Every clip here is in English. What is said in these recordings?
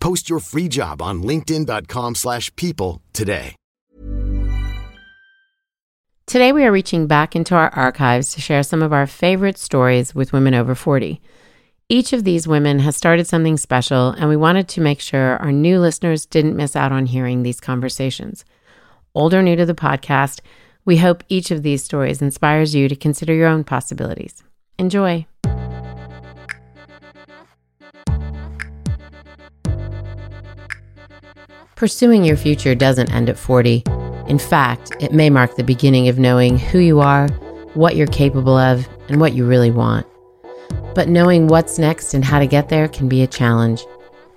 Post your free job on linkedin.com/people slash people today. Today, we are reaching back into our archives to share some of our favorite stories with women over 40. Each of these women has started something special, and we wanted to make sure our new listeners didn't miss out on hearing these conversations. Old or new to the podcast, we hope each of these stories inspires you to consider your own possibilities. Enjoy. Pursuing your future doesn't end at 40. In fact, it may mark the beginning of knowing who you are, what you're capable of, and what you really want. But knowing what's next and how to get there can be a challenge,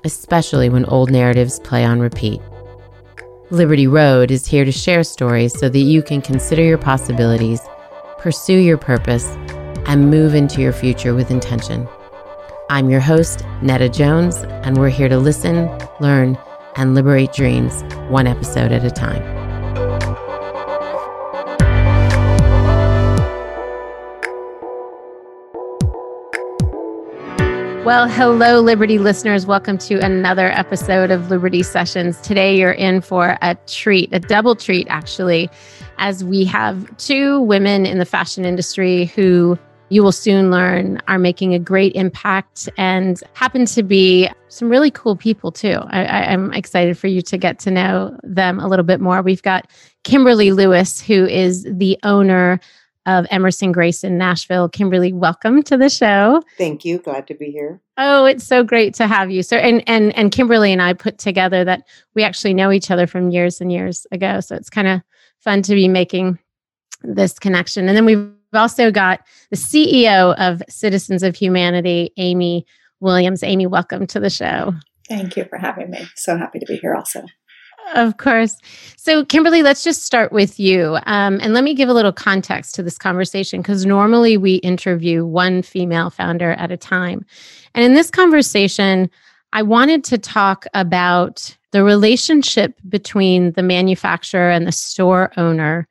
especially when old narratives play on repeat. Liberty Road is here to share stories so that you can consider your possibilities, pursue your purpose, and move into your future with intention. I'm your host, Nada Jones, and we're here to listen, learn, and liberate dreams one episode at a time. Well, hello, Liberty listeners. Welcome to another episode of Liberty Sessions. Today, you're in for a treat, a double treat, actually, as we have two women in the fashion industry who you will soon learn are making a great impact and happen to be some really cool people, too. I, am excited for you to get to know them a little bit more. We've got Kimberly Lewis, who is the owner of Emerson Grace in Nashville. Kimberly, welcome to the show. Thank you. Glad to be here. Oh, it's so great to have you. So and and and Kimberly and I put together that we actually know each other from years and years ago. So it's kind of fun to be making this connection. And then we've also got the CEO of Citizens of Humanity, Amy Williams. Amy, welcome to the show. Thank you for having me. So happy to be here also. Of course. So, Kimberly, let's just start with you. Um, and let me give a little context to this conversation because normally we interview one female founder at a time. And in this conversation, I wanted to talk about the relationship between the manufacturer and the store owner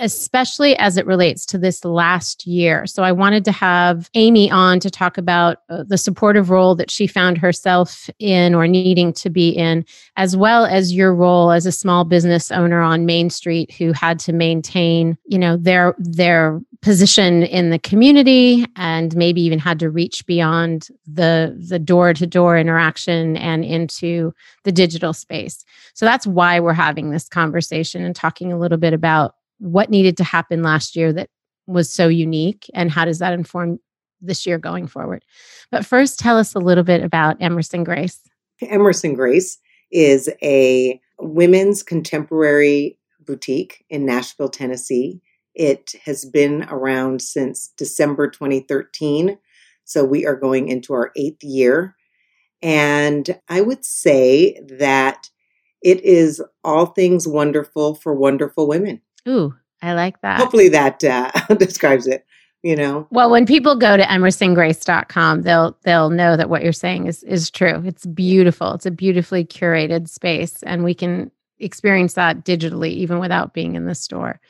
especially as it relates to this last year. So I wanted to have Amy on to talk about uh, the supportive role that she found herself in or needing to be in, as well as your role as a small business owner on Main Street who had to maintain, you know, their their position in the community and maybe even had to reach beyond the the door to door interaction and into the digital space. So that's why we're having this conversation and talking a little bit about what needed to happen last year that was so unique and how does that inform this year going forward? But first tell us a little bit about emerson grace. Emerson grace is a women's contemporary boutique in nashville tennessee. It has been around since december 2013 so we are going into our eighth year. And i would say that it is all things wonderful for wonderful women Ooh, I like that. Hopefully that uh, describes it. You know. Well, when people go to emersongrace.com, they'll they'll know that what you're saying is is true. It's beautiful. It's a beautifully curated space, and we can experience that digitally, even without being in the store.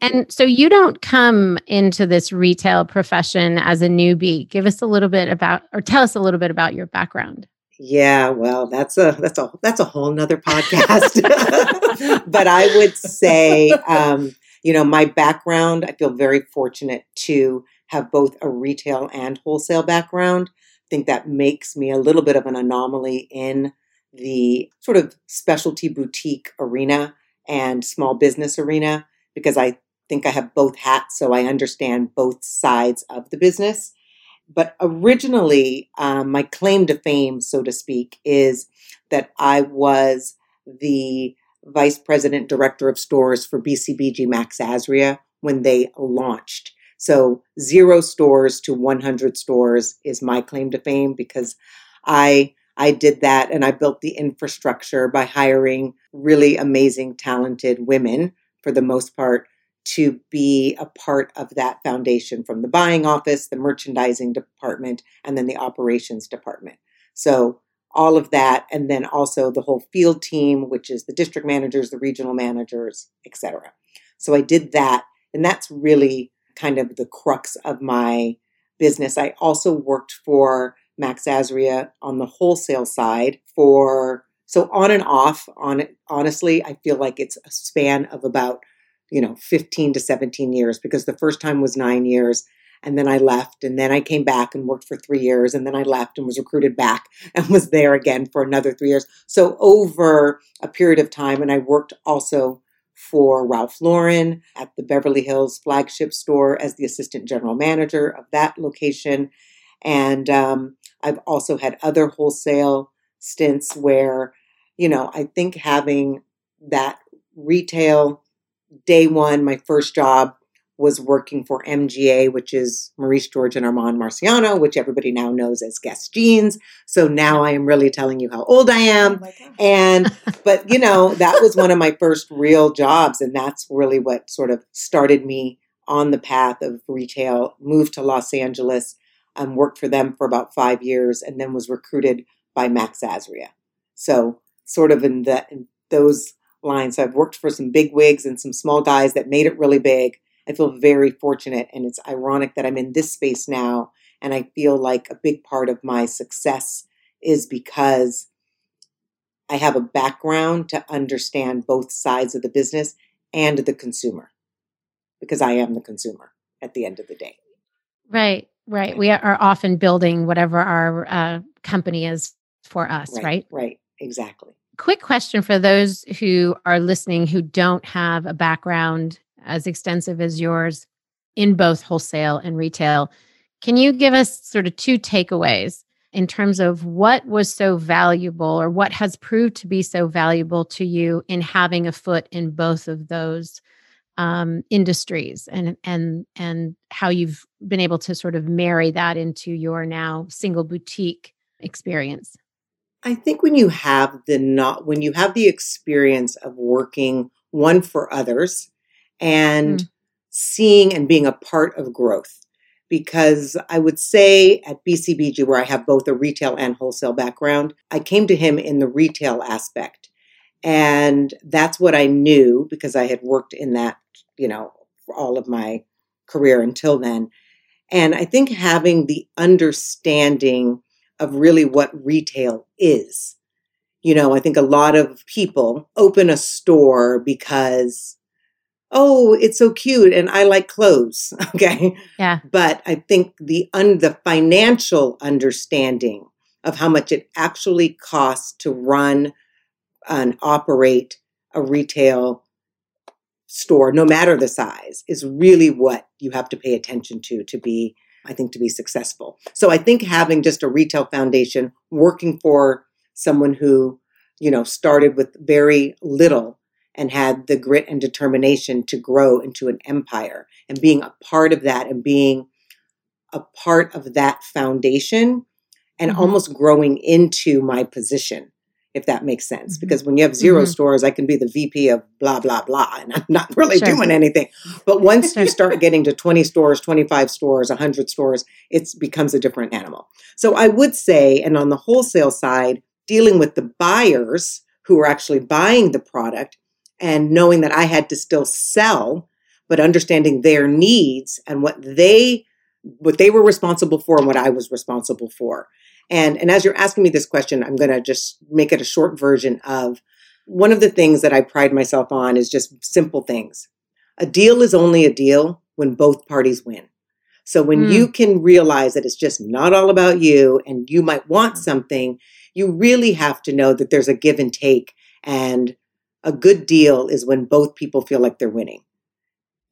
And so you don't come into this retail profession as a newbie. Give us a little bit about, or tell us a little bit about your background. Yeah, well, that's a that's a that's a whole nother podcast. but I would say, um, you know, my background. I feel very fortunate to have both a retail and wholesale background. I think that makes me a little bit of an anomaly in the sort of specialty boutique arena and small business arena because I think I have both hats, so I understand both sides of the business. But originally, um, my claim to fame, so to speak, is that I was the vice president director of stores for BCBG Max Azria when they launched. So, zero stores to 100 stores is my claim to fame because I I did that and I built the infrastructure by hiring really amazing, talented women for the most part to be a part of that foundation from the buying office, the merchandising department, and then the operations department. So all of that, and then also the whole field team, which is the district managers, the regional managers, etc. So I did that, and that's really kind of the crux of my business. I also worked for Max Azria on the wholesale side for so on and off on honestly I feel like it's a span of about you know 15 to 17 years because the first time was 9 years and then I left and then I came back and worked for 3 years and then I left and was recruited back and was there again for another 3 years. So over a period of time and I worked also for Ralph Lauren at the Beverly Hills flagship store as the assistant general manager of that location. And um, I've also had other wholesale stints where, you know, I think having that retail day one, my first job was working for MGA, which is Maurice George and Armand Marciano, which everybody now knows as Guess Jeans. So now I am really telling you how old I am. Oh and, but you know, that was one of my first real jobs. And that's really what sort of started me on the path of retail, moved to Los Angeles um, worked for them for about five years, and then was recruited by Max Azria. So sort of in the in those lines. So I've worked for some big wigs and some small guys that made it really big. I feel very fortunate, and it's ironic that I'm in this space now, and I feel like a big part of my success is because I have a background to understand both sides of the business and the consumer, because I am the consumer at the end of the day. Right. Right. We are often building whatever our uh, company is for us, right, right? Right. Exactly. Quick question for those who are listening who don't have a background as extensive as yours in both wholesale and retail. Can you give us sort of two takeaways in terms of what was so valuable or what has proved to be so valuable to you in having a foot in both of those um, industries and and and how you've been able to sort of marry that into your now single boutique experience i think when you have the not when you have the experience of working one for others and mm. seeing and being a part of growth because i would say at bcbg where i have both a retail and wholesale background i came to him in the retail aspect and that's what I knew because I had worked in that, you know, all of my career until then. And I think having the understanding of really what retail is. You know, I think a lot of people open a store because, oh, it's so cute and I like clothes. Okay. Yeah. But I think the un- the financial understanding of how much it actually costs to run and operate a retail store, no matter the size, is really what you have to pay attention to to be, I think, to be successful. So I think having just a retail foundation, working for someone who, you know, started with very little and had the grit and determination to grow into an empire and being a part of that and being a part of that foundation and mm-hmm. almost growing into my position if that makes sense. Mm-hmm. Because when you have 0 mm-hmm. stores, I can be the VP of blah, blah, blah, and I'm not really sure. doing anything. But once you start getting to 20 stores, 25 stores, 100 stores, it becomes a different animal. So I would say, and on the wholesale side, dealing with the buyers who were actually buying the product and knowing that I had to still sell, but understanding their needs and what they what they were responsible for and what I was responsible for. And and as you're asking me this question, I'm going to just make it a short version of one of the things that I pride myself on is just simple things. A deal is only a deal when both parties win. So when mm. you can realize that it's just not all about you and you might want something, you really have to know that there's a give and take and a good deal is when both people feel like they're winning.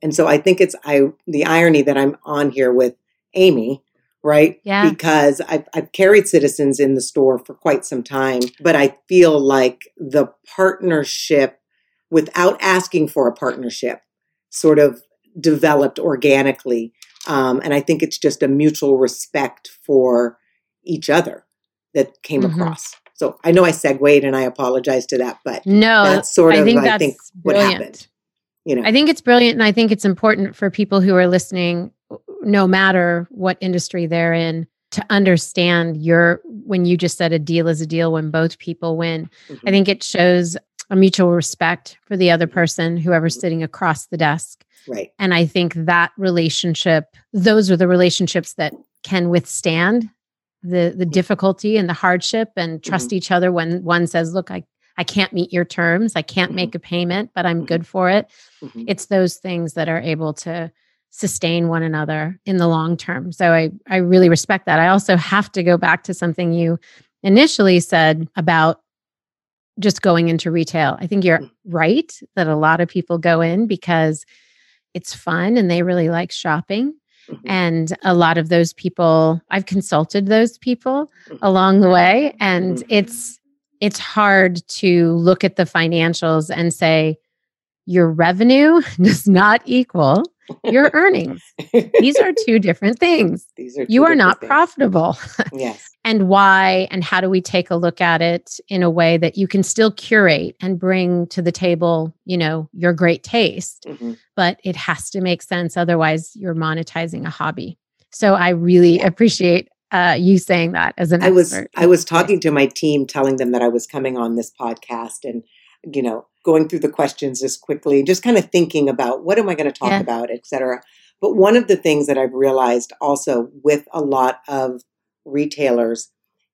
And so I think it's I the irony that I'm on here with Amy, right? Yeah. Because I've, I've carried citizens in the store for quite some time, but I feel like the partnership, without asking for a partnership, sort of developed organically. Um, and I think it's just a mutual respect for each other that came mm-hmm. across. So I know I segued and I apologize to that, but no, that's sort of I think, I think what happened. You know, I think it's brilliant, and I think it's important for people who are listening, no matter what industry they're in, to understand your when you just said a deal is a deal when both people win. Mm-hmm. I think it shows a mutual respect for the other person, whoever's mm-hmm. sitting across the desk. Right. And I think that relationship, those are the relationships that can withstand the the difficulty and the hardship and trust mm-hmm. each other when one says, look, I I can't meet your terms. I can't mm-hmm. make a payment, but I'm good mm-hmm. for it. Mm-hmm. It's those things that are able to sustain one another in the long term. So I, I really respect that. I also have to go back to something you initially said about just going into retail. I think you're mm. right that a lot of people go in because it's fun and they really like shopping. Mm-hmm. And a lot of those people, I've consulted those people mm-hmm. along the way, and mm-hmm. it's it's hard to look at the financials and say your revenue does not equal your earnings. These are two different things. These are you are not things. profitable. yes. and why and how do we take a look at it in a way that you can still curate and bring to the table, you know, your great taste, mm-hmm. but it has to make sense otherwise you're monetizing a hobby. So I really yeah. appreciate uh, you saying that as an I was expert. I was talking to my team, telling them that I was coming on this podcast, and you know, going through the questions as quickly, just kind of thinking about what am I going to talk yeah. about, et cetera. But one of the things that I've realized also with a lot of retailers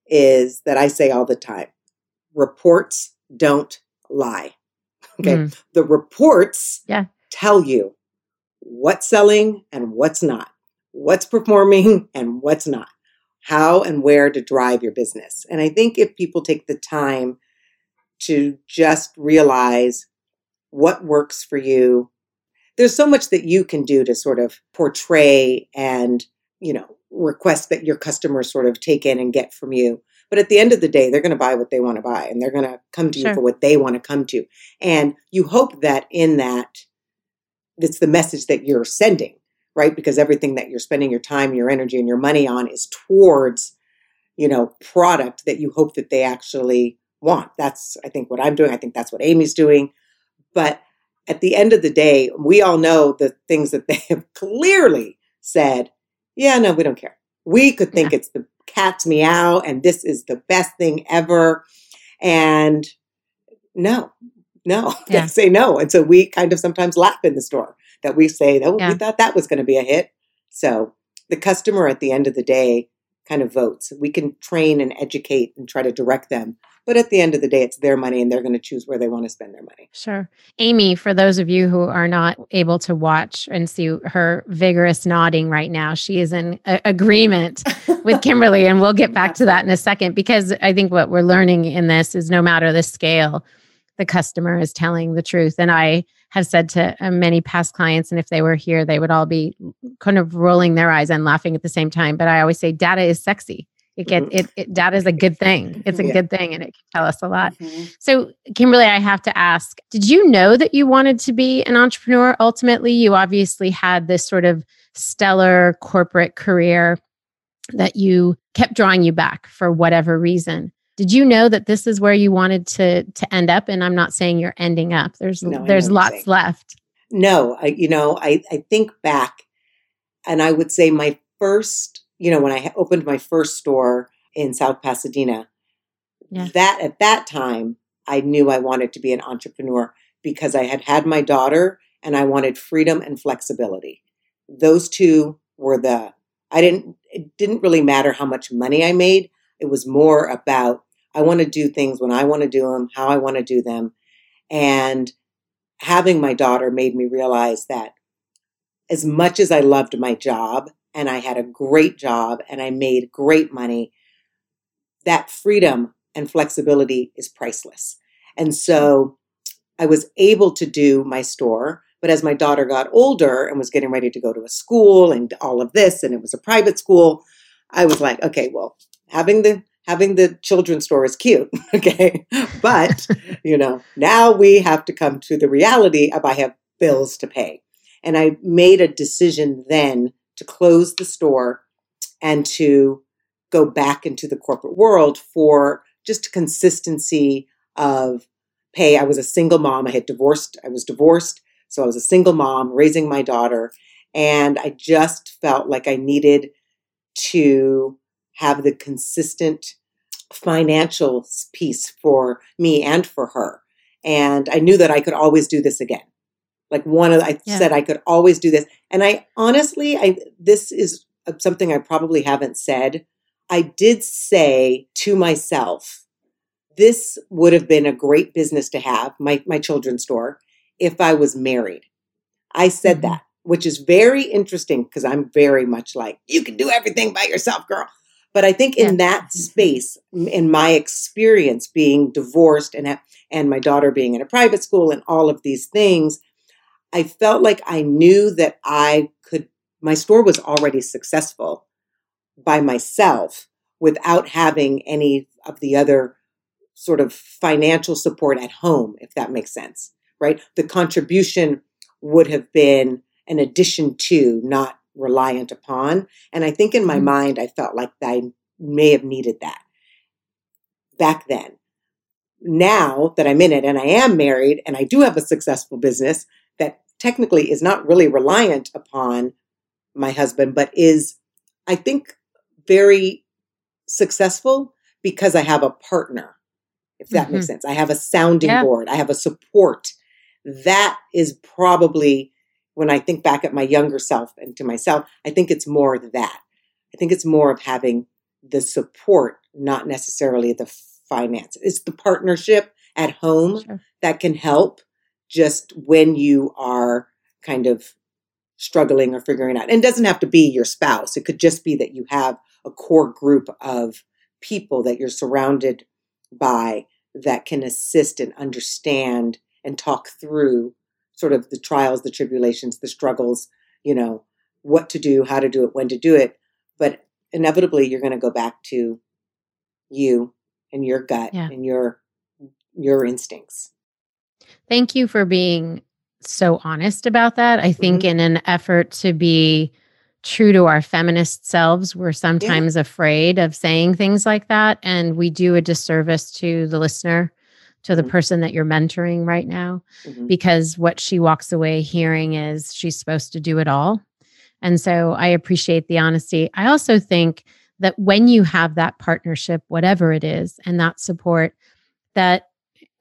is that I say all the time, reports don't lie. Okay, mm. the reports yeah. tell you what's selling and what's not, what's performing and what's not how and where to drive your business. And I think if people take the time to just realize what works for you, there's so much that you can do to sort of portray and, you know, request that your customers sort of take in and get from you. But at the end of the day, they're going to buy what they want to buy and they're going to come to sure. you for what they want to come to. And you hope that in that, it's the message that you're sending right? Because everything that you're spending your time, your energy, and your money on is towards, you know, product that you hope that they actually want. That's, I think, what I'm doing. I think that's what Amy's doing. But at the end of the day, we all know the things that they have clearly said, yeah, no, we don't care. We could think yeah. it's the cat's meow and this is the best thing ever. And no, no, yeah. they say no. And so we kind of sometimes laugh in the store that we say oh, yeah. we thought that was going to be a hit. So the customer at the end of the day kind of votes. We can train and educate and try to direct them. But at the end of the day, it's their money and they're going to choose where they want to spend their money. Sure. Amy, for those of you who are not able to watch and see her vigorous nodding right now, she is in a- agreement with Kimberly. And we'll get back to that in a second because I think what we're learning in this is no matter the scale, the customer is telling the truth. And I have said to uh, many past clients, and if they were here, they would all be kind of rolling their eyes and laughing at the same time. But I always say data is sexy. It get mm-hmm. it, it data is a good thing. It's a yeah. good thing and it can tell us a lot. Mm-hmm. So Kimberly, I have to ask, did you know that you wanted to be an entrepreneur ultimately? You obviously had this sort of stellar corporate career that you kept drawing you back for whatever reason did you know that this is where you wanted to to end up and i'm not saying you're ending up there's no, there's lots left no I, you know I, I think back and i would say my first you know when i opened my first store in south pasadena yeah. that at that time I knew I wanted to be an entrepreneur because I had had my daughter and I wanted freedom and flexibility. Those two were the, I didn't, it didn't really matter how much money I made. It was more about, I want to do things when I want to do them, how I want to do them. And having my daughter made me realize that as much as I loved my job and I had a great job and I made great money, that freedom and flexibility is priceless. And so I was able to do my store. But as my daughter got older and was getting ready to go to a school and all of this, and it was a private school, I was like, okay, well, having the having the children's store is cute, okay, but you know now we have to come to the reality of I have bills to pay, and I made a decision then to close the store and to go back into the corporate world for just consistency of pay. I was a single mom. I had divorced. I was divorced. So I was a single mom raising my daughter. And I just felt like I needed to have the consistent financial piece for me and for her. And I knew that I could always do this again. Like one of, I yeah. said I could always do this. And I honestly, I, this is something I probably haven't said. I did say to myself, this would have been a great business to have, my, my children's store, if I was married. I said mm-hmm. that, which is very interesting because I'm very much like, you can do everything by yourself, girl. But I think in that mm-hmm. space, in my experience being divorced and, and my daughter being in a private school and all of these things, I felt like I knew that I could, my store was already successful by myself without having any of the other sort of financial support at home, if that makes sense, right? The contribution would have been an addition to, not reliant upon. And I think in my mm-hmm. mind, I felt like I may have needed that back then. Now that I'm in it and I am married and I do have a successful business that technically is not really reliant upon my husband, but is, I think, very successful because I have a partner if that mm-hmm. makes sense. I have a sounding yeah. board, I have a support. That is probably when I think back at my younger self and to myself, I think it's more that. I think it's more of having the support, not necessarily the finance. It's the partnership at home sure. that can help just when you are kind of struggling or figuring out. And it doesn't have to be your spouse. It could just be that you have a core group of people that you're surrounded by that can assist and understand and talk through sort of the trials, the tribulations, the struggles, you know, what to do, how to do it, when to do it. But inevitably you're going to go back to you and your gut yeah. and your your instincts. Thank you for being so honest about that. I think mm-hmm. in an effort to be true to our feminist selves, we're sometimes yeah. afraid of saying things like that. And we do a disservice to the listener, to the mm-hmm. person that you're mentoring right now, mm-hmm. because what she walks away hearing is she's supposed to do it all. And so I appreciate the honesty. I also think that when you have that partnership, whatever it is, and that support, that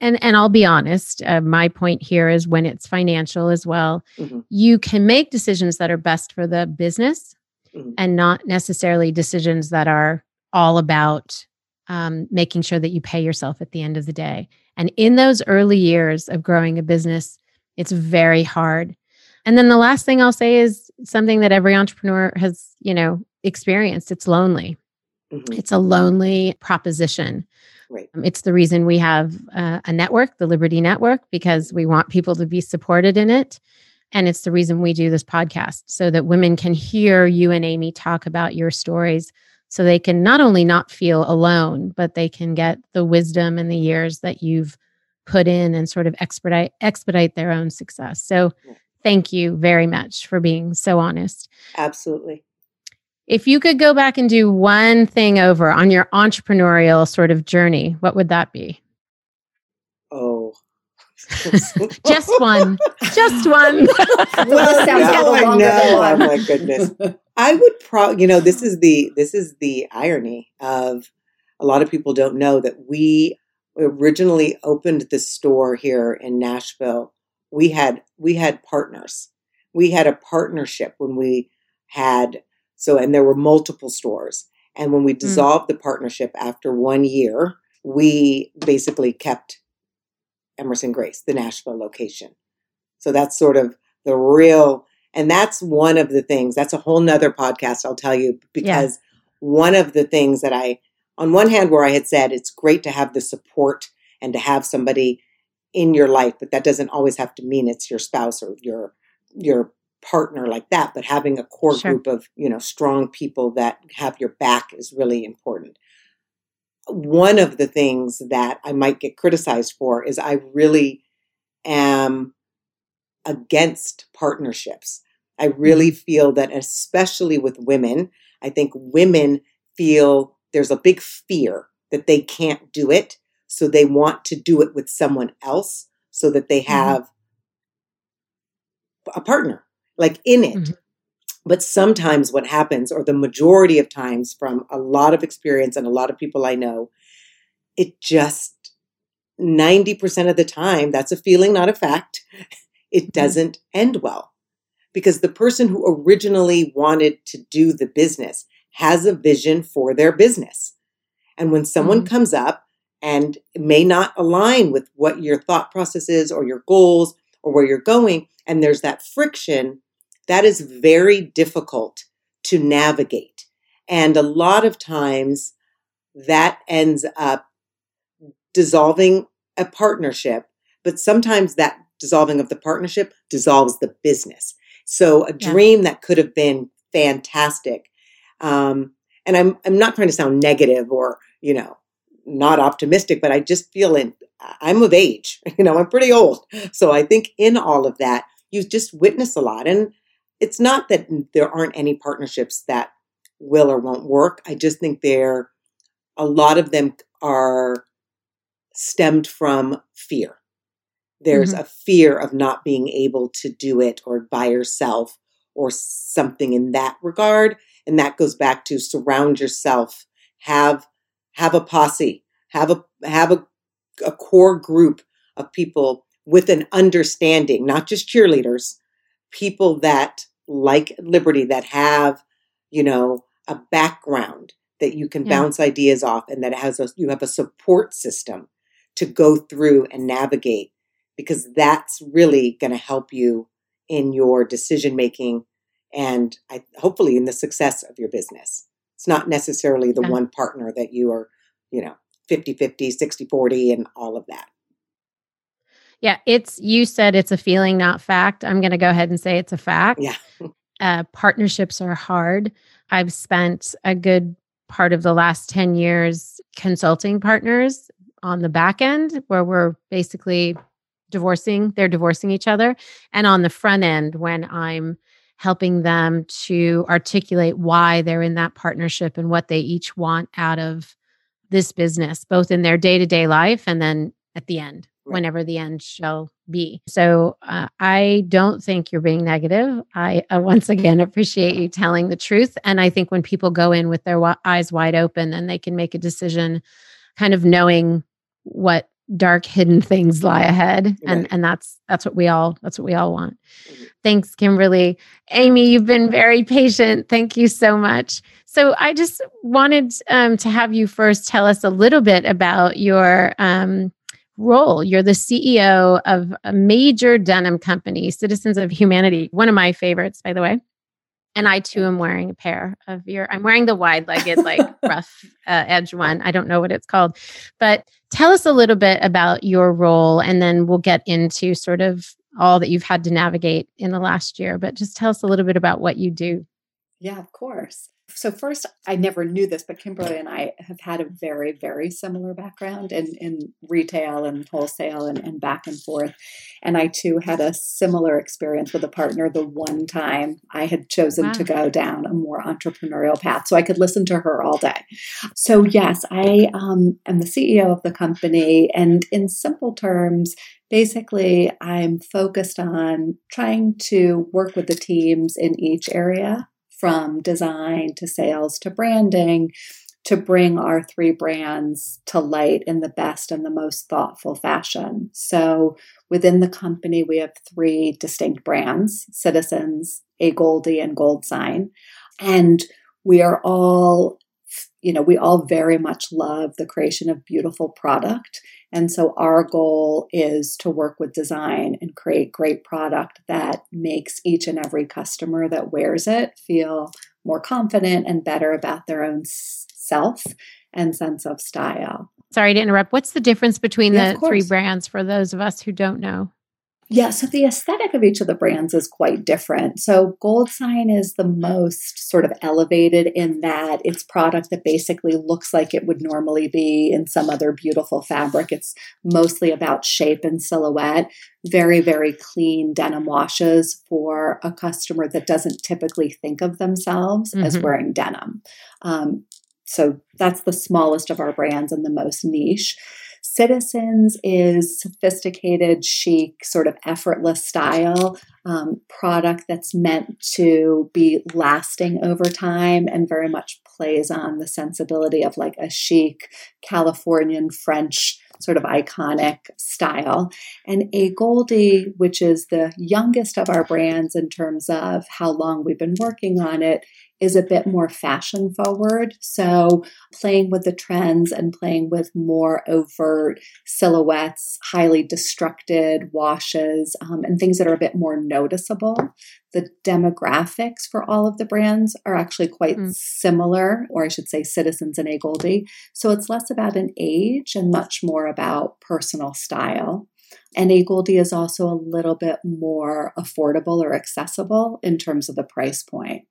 and and I'll be honest, uh, my point here is when it's financial as well, mm-hmm. you can make decisions that are best for the business mm-hmm. and not necessarily decisions that are all about um, making sure that you pay yourself at the end of the day. And in those early years of growing a business, it's very hard. And then the last thing I'll say is something that every entrepreneur has, you know, experienced. It's lonely. Mm-hmm. It's a lonely proposition. Right. Um, it's the reason we have uh, a network, the Liberty Network, because we want people to be supported in it. And it's the reason we do this podcast so that women can hear you and Amy talk about your stories so they can not only not feel alone, but they can get the wisdom and the years that you've put in and sort of expedite expedite their own success. So thank you very much for being so honest. Absolutely. If you could go back and do one thing over on your entrepreneurial sort of journey, what would that be? Oh. just one. Just one. well, now I know. Oh my goodness. I would probably, you know, this is the this is the irony of a lot of people don't know that we originally opened this store here in Nashville, we had we had partners. We had a partnership when we had so and there were multiple stores. And when we Mm. dissolved the partnership after one year, we basically kept Emerson Grace, the Nashville location. So that's sort of the real, and that's one of the things, that's a whole nother podcast, I'll tell you, because one of the things that I, on one hand, where I had said it's great to have the support and to have somebody in your life, but that doesn't always have to mean it's your spouse or your, your partner like that, but having a core Sure. group of, you know, strong people that have your back is really important one of the things that I might get criticized for is I really am against partnerships. I really mm-hmm. feel that, especially with women, I think women feel there's a big fear that they can't do it. So they want to do it with someone else so that they mm-hmm. have a partner, like in it. Mhm. But sometimes what happens, or the majority of times from a lot of experience and a lot of people I know, it just 90% of the time, that's a feeling, not a fact, it doesn't end well. Because the person who originally wanted to do the business has a vision for their business. And when someone Mhm. comes up and may not align with what your thought process is or your goals or where you're going, and there's that friction, that is very difficult to navigate. And a lot of times that ends up dissolving a partnership, but sometimes that dissolving of the partnership dissolves the business. So a Yeah. dream that could have been fantastic. Um, and I'm I'm not trying to sound negative or you know not optimistic, but I just feel in I'm of age. You know, I'm pretty old, so I think in all of that you just witness a lot. And it's not that there aren't any partnerships that will or won't work. I just think there a lot of them are stemmed from fear. There's mm-hmm. a fear of not being able to do it or by yourself or something in that regard. And that goes back to surround yourself, have have a posse, have a have a, a core group of people with an understanding, not just cheerleaders, people that like liberty, that have, you know, a background that you can Yeah. bounce ideas off and that has a you have a support system to go through and navigate because that's really going to help you in your decision making and I, hopefully in the success of your business. It's not necessarily the Yeah. one partner that you are, you know, 50 50, 60 40, and all of that. Yeah, it's you said it's a feeling, not fact. I'm going to go ahead and say it's a fact. Yeah. uh, partnerships are hard. I've spent a good part of the last 10 years consulting partners on the back end where we're basically divorcing, they're divorcing each other. And on the front end, when I'm helping them to articulate why they're in that partnership and what they each want out of this business, both in their day to day life and then at the end. Whenever the end shall be. So uh, I don't think you're being negative. I uh, once again appreciate you telling the truth. And I think when people go in with their wi- eyes wide open and they can make a decision, kind of knowing what dark hidden things lie ahead and and that's that's what we all that's what we all want Mhm. thanks kimberly amy you've been very patient thank you so much so i just wanted um, to have you first tell us a little bit about your um, role you're the ceo of a major denim company citizens of humanity one of my favorites by the way and I too am wearing a pair of your. I'm wearing the wide-legged, like rough uh, edge one. I don't know what it's called, but tell us a little bit about your role, and then we'll get into sort of all that you've had to navigate in the last year. But just tell us a little bit about what you do. Yeah, of course. So first, I never knew this, but Kimberly and I have had a very, very similar background in, in retail and wholesale and, and back and forth. And I too had a similar experience with a partner the one time I had chosen to go down a more entrepreneurial path. So I could listen to her all day. So, yes, I um, am the CEO of the company. And in simple terms, basically, I'm focused on trying to work with the teams in each area from design to sales to branding to bring our three brands to light in the best and the most thoughtful fashion. So within the company, we have three distinct brands Citizens, AGOLDE, and GOLDSIGN. And we are all, you know, we all very much love the creation of beautiful product. And so our goal is to work with design and create great product that makes each and every customer that wears it feel more confident and better about their own self and sense of style. Sorry to interrupt. What's the difference between yeah, the three brands for those of us who don't know? Yeah, so the aesthetic of each of the brands is quite different. So GOLDSIGN is the most sort of elevated in that it's product that basically looks like it would normally be in some other beautiful fabric. It's mostly about shape and silhouette, very, very clean denim washes for a customer that doesn't typically think of themselves mm-hmm. as wearing denim. Um, so that's the smallest of our brands and the most niche. Citizens is sophisticated, chic, sort of effortless style um, product that's meant to be lasting over time and very much plays on the sensibility of like a chic Californian French sort of iconic style. And AGOLDE, which is the youngest of our brands in terms of how long we've been working on it, is a bit more fashion forward. So, playing with the trends and playing with more overt silhouettes, highly destructed washes, um, and things that are a bit more noticeable. The demographics for all of the brands are actually quite mm. similar, or I should say, Citizens and AGOLDE. So, it's less about an age and much more about personal style. And AGOLDE is also a little bit more affordable or accessible in terms of the price point.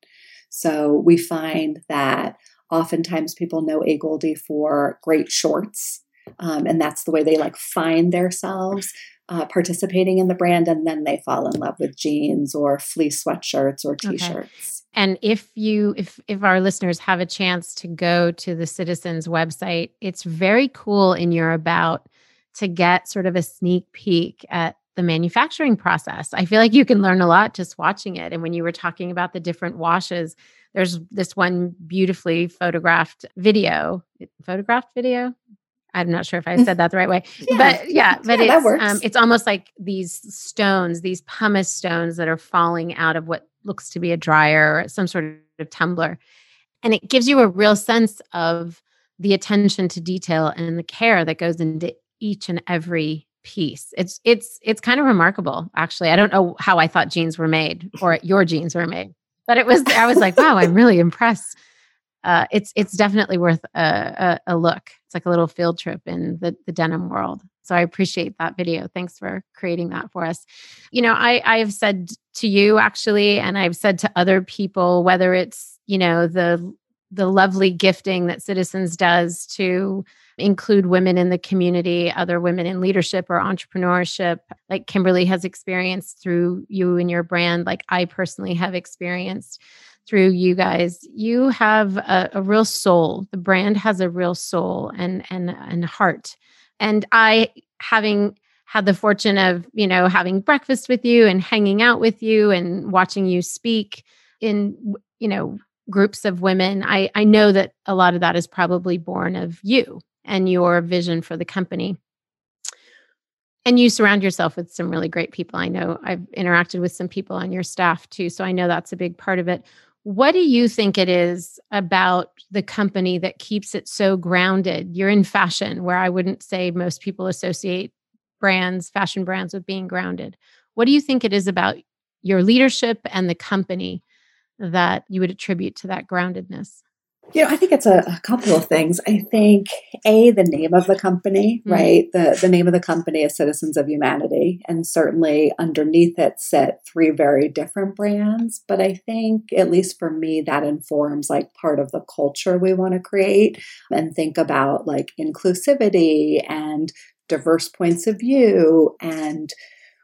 So we find that oftentimes people know AGOLDE for great shorts. Um, and that's the way they like find themselves uh, participating in the brand. And then they fall in love with jeans or fleece sweatshirts or t-shirts. Okay. And if you if if our listeners have a chance to go to the Citizens website, it's very cool in your about to get sort of a sneak peek at the manufacturing process. I feel like you can learn a lot just watching it. And when you were talking about the different washes, there's this one beautifully photographed video, photographed video. I'm not sure if I said that the right way, yeah. but yeah, but yeah, it's um, it's almost like these stones, these pumice stones that are falling out of what looks to be a dryer or some sort of tumbler, and it gives you a real sense of the attention to detail and the care that goes into each and every piece. It's it's it's kind of remarkable, actually. I don't know how I thought jeans were made or your jeans were made, but it was. I was like, wow, I'm really impressed. Uh, it's it's definitely worth a, a, a, look. It's like a little field trip in the the denim world. So I appreciate that video. Thanks for creating that for us. You know, I I have said to you actually, and I've said to other people, whether it's you know the the lovely gifting that Citizens does to include women in the community, other women in leadership or entrepreneurship, like Kimberly has experienced through you and your brand, like I personally have experienced through you guys. You have a, a real soul. The brand has a real soul and and and heart. And I having had the fortune of, you know, having breakfast with you and hanging out with you and watching you speak in, you know, groups of women. I, I know that a lot of that is probably born of you and your vision for the company. And you surround yourself with some really great people. I know I've interacted with some people on your staff too. So I know that's a big part of it. What do you think it is about the company that keeps it so grounded? You're in fashion, where I wouldn't say most people associate brands, fashion brands, with being grounded. What do you think it is about your leadership and the company that you would attribute to that groundedness? You know, I think it's a, a, couple of things. I think a the name of the company, mm-hmm. right? The the name of the company is Citizens of Humanity, and certainly underneath it sit three very different brands. But I think, at least for me, that informs like part of the culture we want to create and think about like inclusivity and diverse points of view and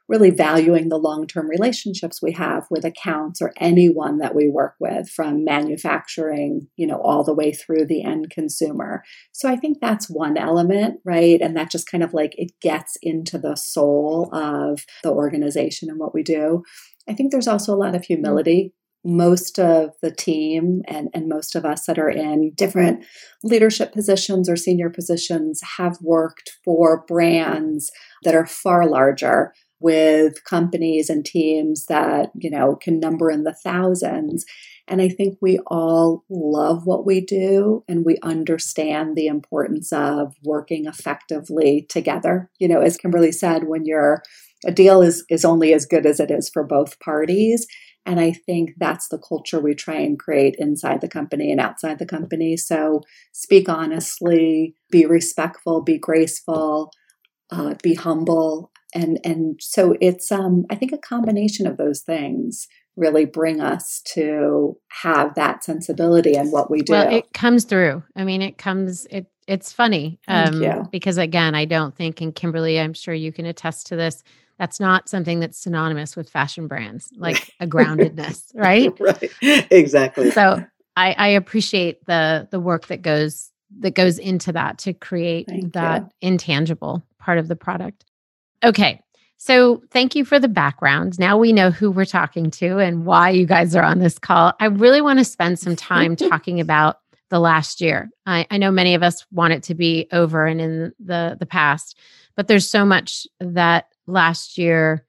really valuing the long term relationships we have with accounts or anyone that we work with from manufacturing, you know, all the way through the end consumer. So I think that's one element, right? And that just kind of like it gets into the soul of the organization and what we do. I think there's also a lot of humility most of the team and, and most of us that are in different leadership positions or senior positions have worked for brands that are far larger with companies and teams that you know can number in the thousands and i think we all love what we do and we understand the importance of working effectively together you know as kimberly said when you're a deal is is only as good as it is for both parties and I think that's the culture we try and create inside the company and outside the company. So speak honestly, be respectful, be graceful, uh, be humble. And, and so it's, um, I think, a combination of those things really bring us to have that sensibility and what we do. Well, it comes through. I mean, it comes, it, it's funny um, because again, I don't think, and Kimberly, I'm sure you can attest to this that's not something that's synonymous with fashion brands, like a groundedness, right? right. Exactly. So I, I, appreciate the the work that goes that goes into that to create thank that you. intangible part of the product. Okay. So thank you for the background. Now we know who we're talking to and why you guys are on this call. I really want to spend some time talking about the last year. I, I know many of us want it to be over and in the the past, but there's so much that last year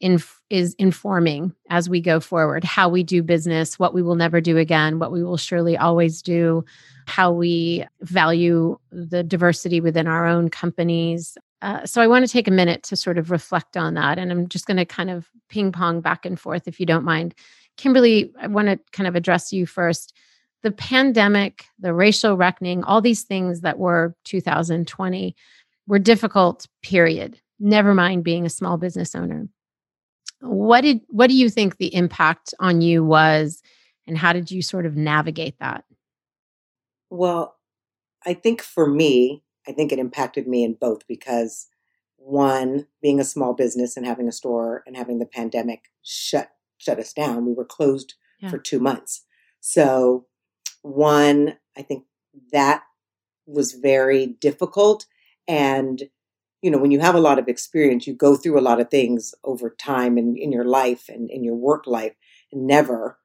in, is informing as we go forward how we do business, what we will never do again, what we will surely always do, how we value the diversity within our own companies. Uh, so I want to take a minute to sort of reflect on that. And I'm just going to kind of ping pong back and forth, if you don't mind. Kimberly, I want to kind of address you first. The pandemic, the racial reckoning, all these things that were 2020 were difficult, period never mind being a small business owner. What did what do you think the impact on you was and how did you sort of navigate that? Well, I think for me, I think it impacted me in both because one, being a small business and having a store and having the pandemic shut shut us down. We were closed yeah. for 2 months. So, one, I think that was very difficult and you know, when you have a lot of experience, you go through a lot of things over time in, in your life and in your work life. And never,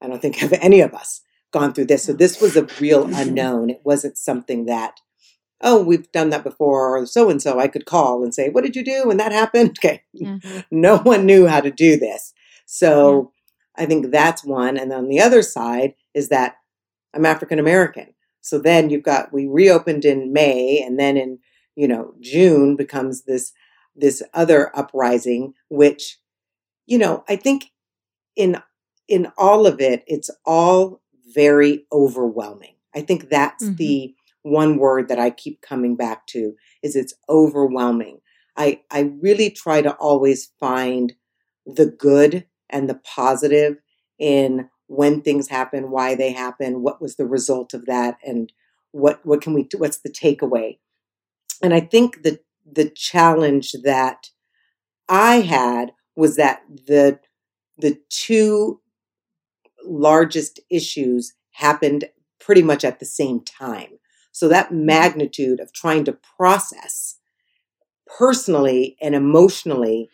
I don't think have any of us gone through this. So this was a real unknown. It wasn't something that, oh, we've done that before, or so and so I could call and say, what did you do when that happened? Okay. Yeah. No one knew how to do this. So yeah. I think that's one. And on the other side is that I'm African American. So then you've got, we reopened in May and then in you know, June becomes this this other uprising, which, you know, I think in in all of it, it's all very overwhelming. I think that's mm-hmm. the one word that I keep coming back to is it's overwhelming. I I really try to always find the good and the positive in when things happen, why they happen, what was the result of that, and what what can we do, what's the takeaway and I think the the challenge that I had was that the the two largest issues happened pretty much at the same time. So that magnitude of trying to process personally and emotionally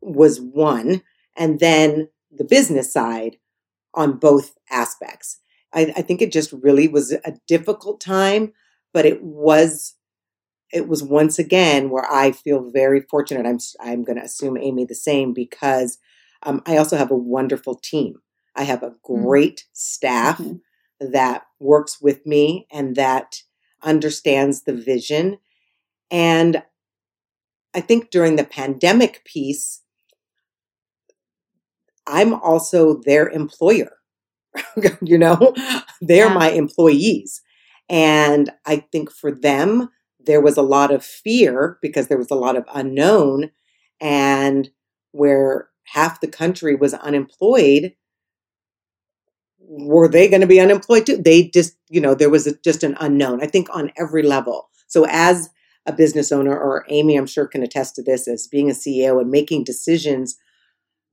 was one, and then the business side on both aspects. I, I think it just really was a difficult time but it was it was once again where I feel very fortunate. I'm I'm going to assume Amy the same because um, I also have a wonderful team. I have a mm-hmm. great mm-hmm. staff mm-hmm. That works with me and that understands the vision. And I think during the pandemic piece, I'm also their employer. you know, they're yeah. my employees. And I think for them, there was a lot of fear because there was a lot of unknown. And where half the country was unemployed, were they going to be unemployed too? They just, you know, there was a, just an unknown, I think, on every level. So, as a business owner, or Amy, I'm sure can attest to this, as being a CEO and making decisions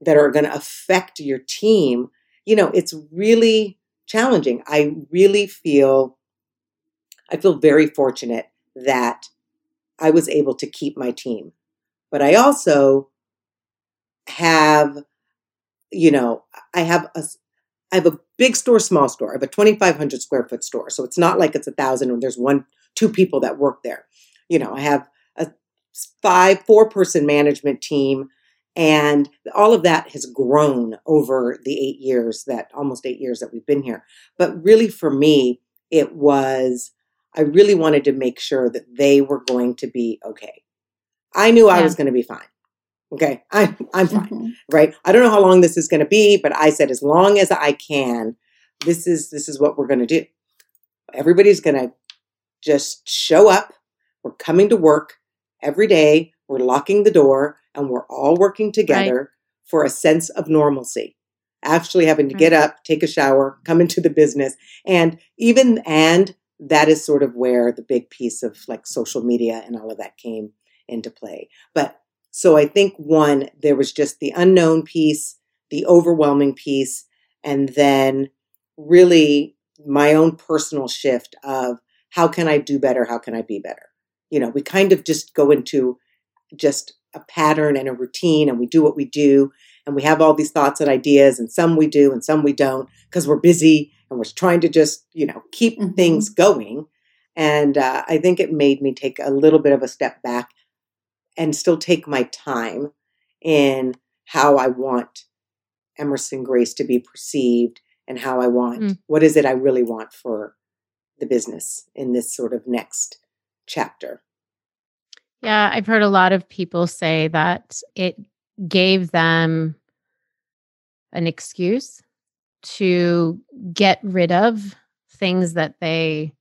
that are going to affect your team, you know, it's really challenging. I really feel I feel very fortunate that I was able to keep my team. But I also have you know, I have a I have a big store, small store. I have a 2,500 square foot store. So it's not like it's a thousand and there's one, two people that work there. You know, I have a five, four person management team. And all of that has grown over the eight years that almost eight years that we've been here. But really for me, it was, I really wanted to make sure that they were going to be okay. I knew yeah. I was going to be fine. Okay, I'm I'm fine, mm-hmm. right? I don't know how long this is going to be, but I said as long as I can, this is this is what we're going to do. Everybody's going to just show up. We're coming to work every day. We're locking the door, and we're all working together right. for a sense of normalcy. Actually, having to get up, take a shower, come into the business, and even and that is sort of where the big piece of like social media and all of that came into play. But so I think one, there was just the unknown piece, the overwhelming piece, and then really my own personal shift of how can I do better? How can I be better? You know, we kind of just go into just a pattern and a routine and we do what we do and we have all these thoughts and ideas and some we do and some we don't because we're busy and we're trying to just, you know, keep mm-hmm. things going. And uh, I think it made me take a little bit of a step back and still take my time in how I want Emerson Grace to be perceived and how I want mm. what is it I really want for the business in this sort of next chapter. Yeah, I've heard a lot of people say that it gave them an excuse to get rid of things that they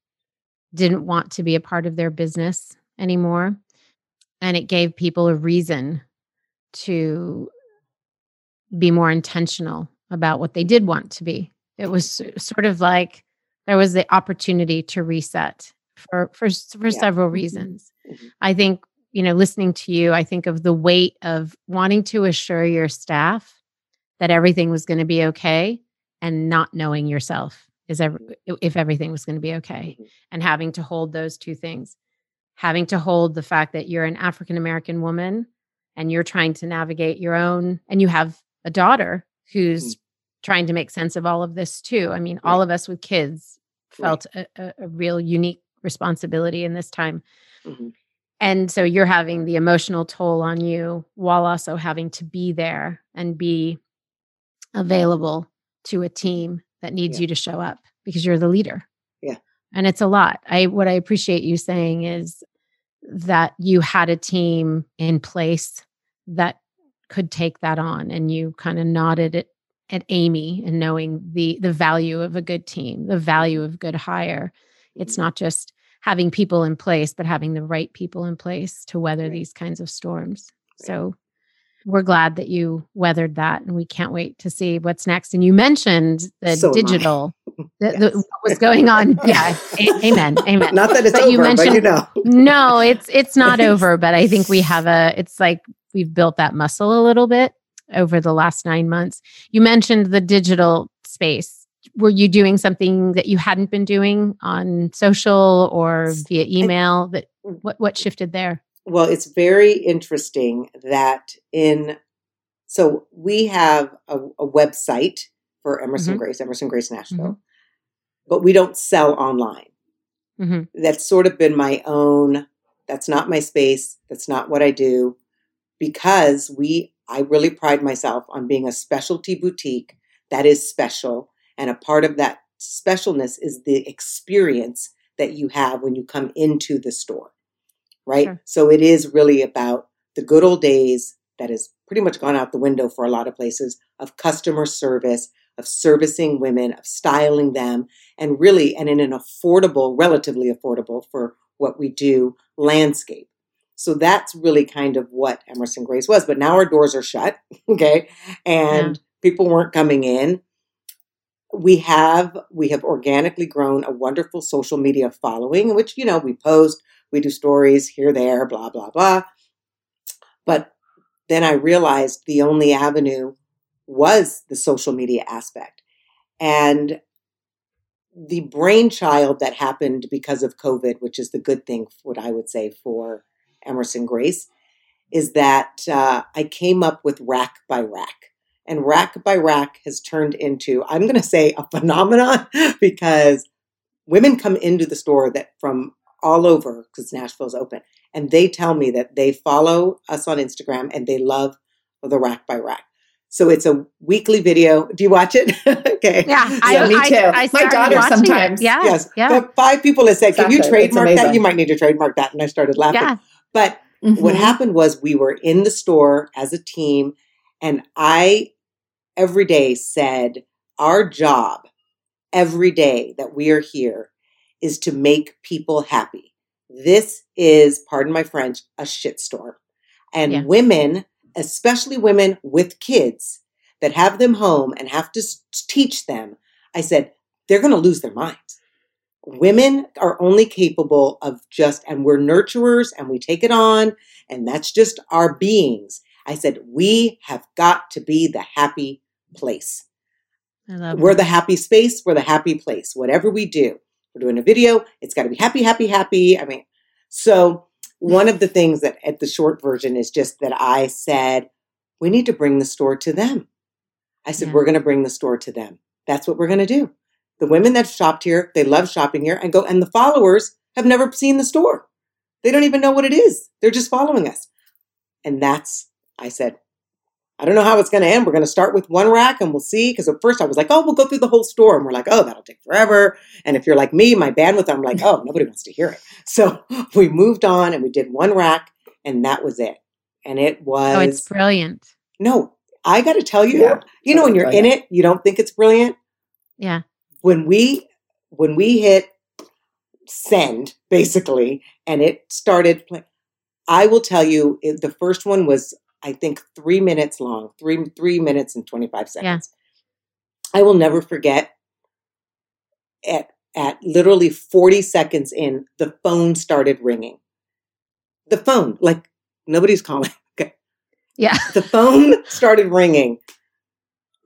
didn't want to be a part of their business anymore and it gave people a reason to be more intentional about what they did want to be. It was sort of like there was the opportunity to reset for for for yeah. several mm-hmm. reasons. Mm-hmm. I think you know, listening to you, I think of the weight of wanting to assure your staff that everything was going to be okay and not knowing yourself is ever, if everything was going to be okay mm-hmm. and having to hold those two things having to hold the fact that you're an African American woman and you're trying to navigate your own, and you have a daughter who's mm-hmm. trying to make sense of all of this too. I mean, right. all of us with kids felt right. a, a, real unique responsibility in this time. Mm-hmm. And so you're having the emotional toll on you while also having to be there and be available to a team that needs yeah. you to show up because you're the leader. And it's a lot. I what I appreciate you saying is that you had a team in place that could take that on and you kind of nodded it at Amy and knowing the the value of a good team, the value of good hire. It's not just having people in place, but having the right people in place to weather right. these kinds of storms. Right. So we're glad that you weathered that and we can't wait to see what's next. And you mentioned the so digital the, the, what was going on. Yeah. A- amen. Amen. Not that it's but over, you mentioned, but you know. no, it's it's not over, but I think we have a it's like we've built that muscle a little bit over the last 9 months. You mentioned the digital space. Were you doing something that you hadn't been doing on social or via email that what what shifted there? Well, it's very interesting that in so we have a, a website for Emerson mm-hmm. Grace, Emerson Grace Nashville, mm-hmm. but we don't sell online. Mm-hmm. That's sort of been my own. That's not my space. That's not what I do, because we. I really pride myself on being a specialty boutique that is special, and a part of that specialness is the experience that you have when you come into the store right? Sure. So it is really about the good old days that has pretty much gone out the window for a lot of places of customer service, of servicing women, of styling them, and really, and in an affordable, relatively affordable for what we do, landscape. So that's really kind of what Emerson Grace was. But now our doors are shut, okay, and yeah. people weren't coming in. We have we have organically grown a wonderful social media following, which you know we post, we do stories here, there, blah, blah, blah. But then I realized the only avenue was the social media aspect. And the brainchild that happened because of COVID, which is the good thing, what I would say for Emerson Grace, is that uh, I came up with rack by rack. And rack by rack has turned into, I'm going to say, a phenomenon because women come into the store that from all over because Nashville's open, and they tell me that they follow us on Instagram and they love the rack by rack. So it's a weekly video. Do you watch it? okay. Yeah, I, me too. I, I My daughter sometimes. It. Yeah. Yes. Yeah. The five people have said, exactly. "Can you trademark that?" You might need to trademark that. And I started laughing. Yeah. But mm-hmm. what happened was we were in the store as a team, and I every day said, "Our job every day that we are here is to make people happy. This is, pardon my French, a shitstorm. And yeah. women, especially women with kids that have them home and have to teach them, I said, they're going to lose their minds. Women are only capable of just, and we're nurturers and we take it on, and that's just our beings. I said, we have got to be the happy place. we're the happy space, we're the happy place. Whatever we do, we're doing a video. It's got to be happy, happy, happy. I mean, so one of the things that at the short version is just that I said, we need to bring the store to them. I said, yeah. we're going to bring the store to them. That's what we're going to do. The women that shopped here, they love shopping here and go, and the followers have never seen the store. They don't even know what it is. They're just following us. And that's, I said, I don't know how it's going to end. We're going to start with one rack and we'll see. Because at first I was like, oh, we'll go through the whole store. And we're like, oh, that'll take forever. And if you're like me, my bandwidth, I'm like, oh, nobody wants to hear it. So we moved on and we did one rack and that was it. And it was. Oh, it's brilliant. No, I got to tell you, yeah, you know, when you're brilliant. in it, you don't think it's brilliant. Yeah. When we, when we hit send basically, and it started, I will tell you, it, the first one was I think three minutes long, three three minutes and twenty five seconds. Yeah. I will never forget. At at literally forty seconds in, the phone started ringing. The phone, like nobody's calling. Okay. Yeah. The phone started ringing.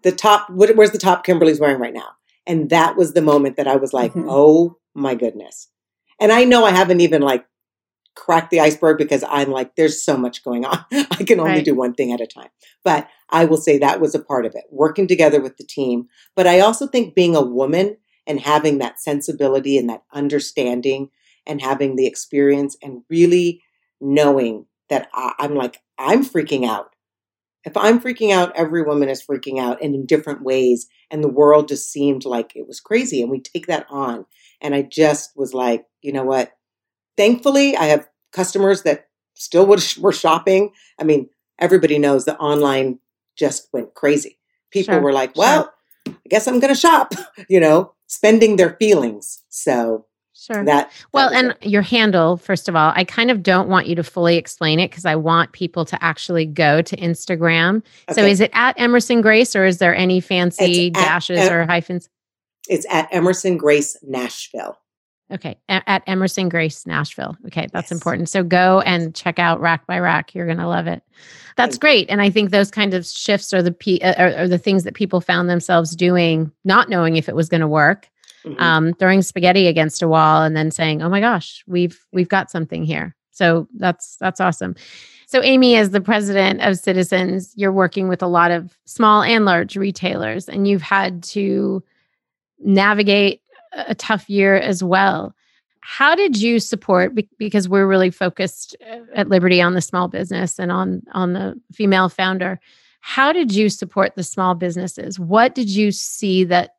The top, what, where's the top Kimberly's wearing right now? And that was the moment that I was like, mm-hmm. oh my goodness. And I know I haven't even like crack the iceberg because I'm like, there's so much going on. I can only right. do one thing at a time. But I will say that was a part of it, working together with the team. But I also think being a woman and having that sensibility and that understanding and having the experience and really knowing that I, I'm like, I'm freaking out. If I'm freaking out, every woman is freaking out and in different ways. And the world just seemed like it was crazy. And we take that on. And I just was like, you know what? Thankfully, I have customers that still were shopping. I mean, everybody knows the online just went crazy. People sure, were like, well, sure. I guess I'm going to shop, you know, spending their feelings. So Sure. That, that well, and it. your handle, first of all, I kind of don't want you to fully explain it because I want people to actually go to Instagram. Okay. So is it at Emerson Grace or is there any fancy it's dashes at, or hyphens? It's at Emerson Grace Nashville. Okay. at Emerson Grace Nashville. Okay. That's yes. important. So go and check out Rack by Rack. You're going to love it. That's great. And I think those kind of shifts are the, uh, are, are the things that people found themselves doing, not knowing if it was going to work, mm-hmm. um, throwing spaghetti against a wall and then saying, oh my gosh, we've, we've got something here. So that's, that's awesome. So, Amy, as the president of Citizens, you're working with a lot of small and large retailers, and you've had to navigate a tough year as well. How did you support because we're really focused uh, at Liberty on the small business and on on the female founder. How did you support the small businesses? What did you see that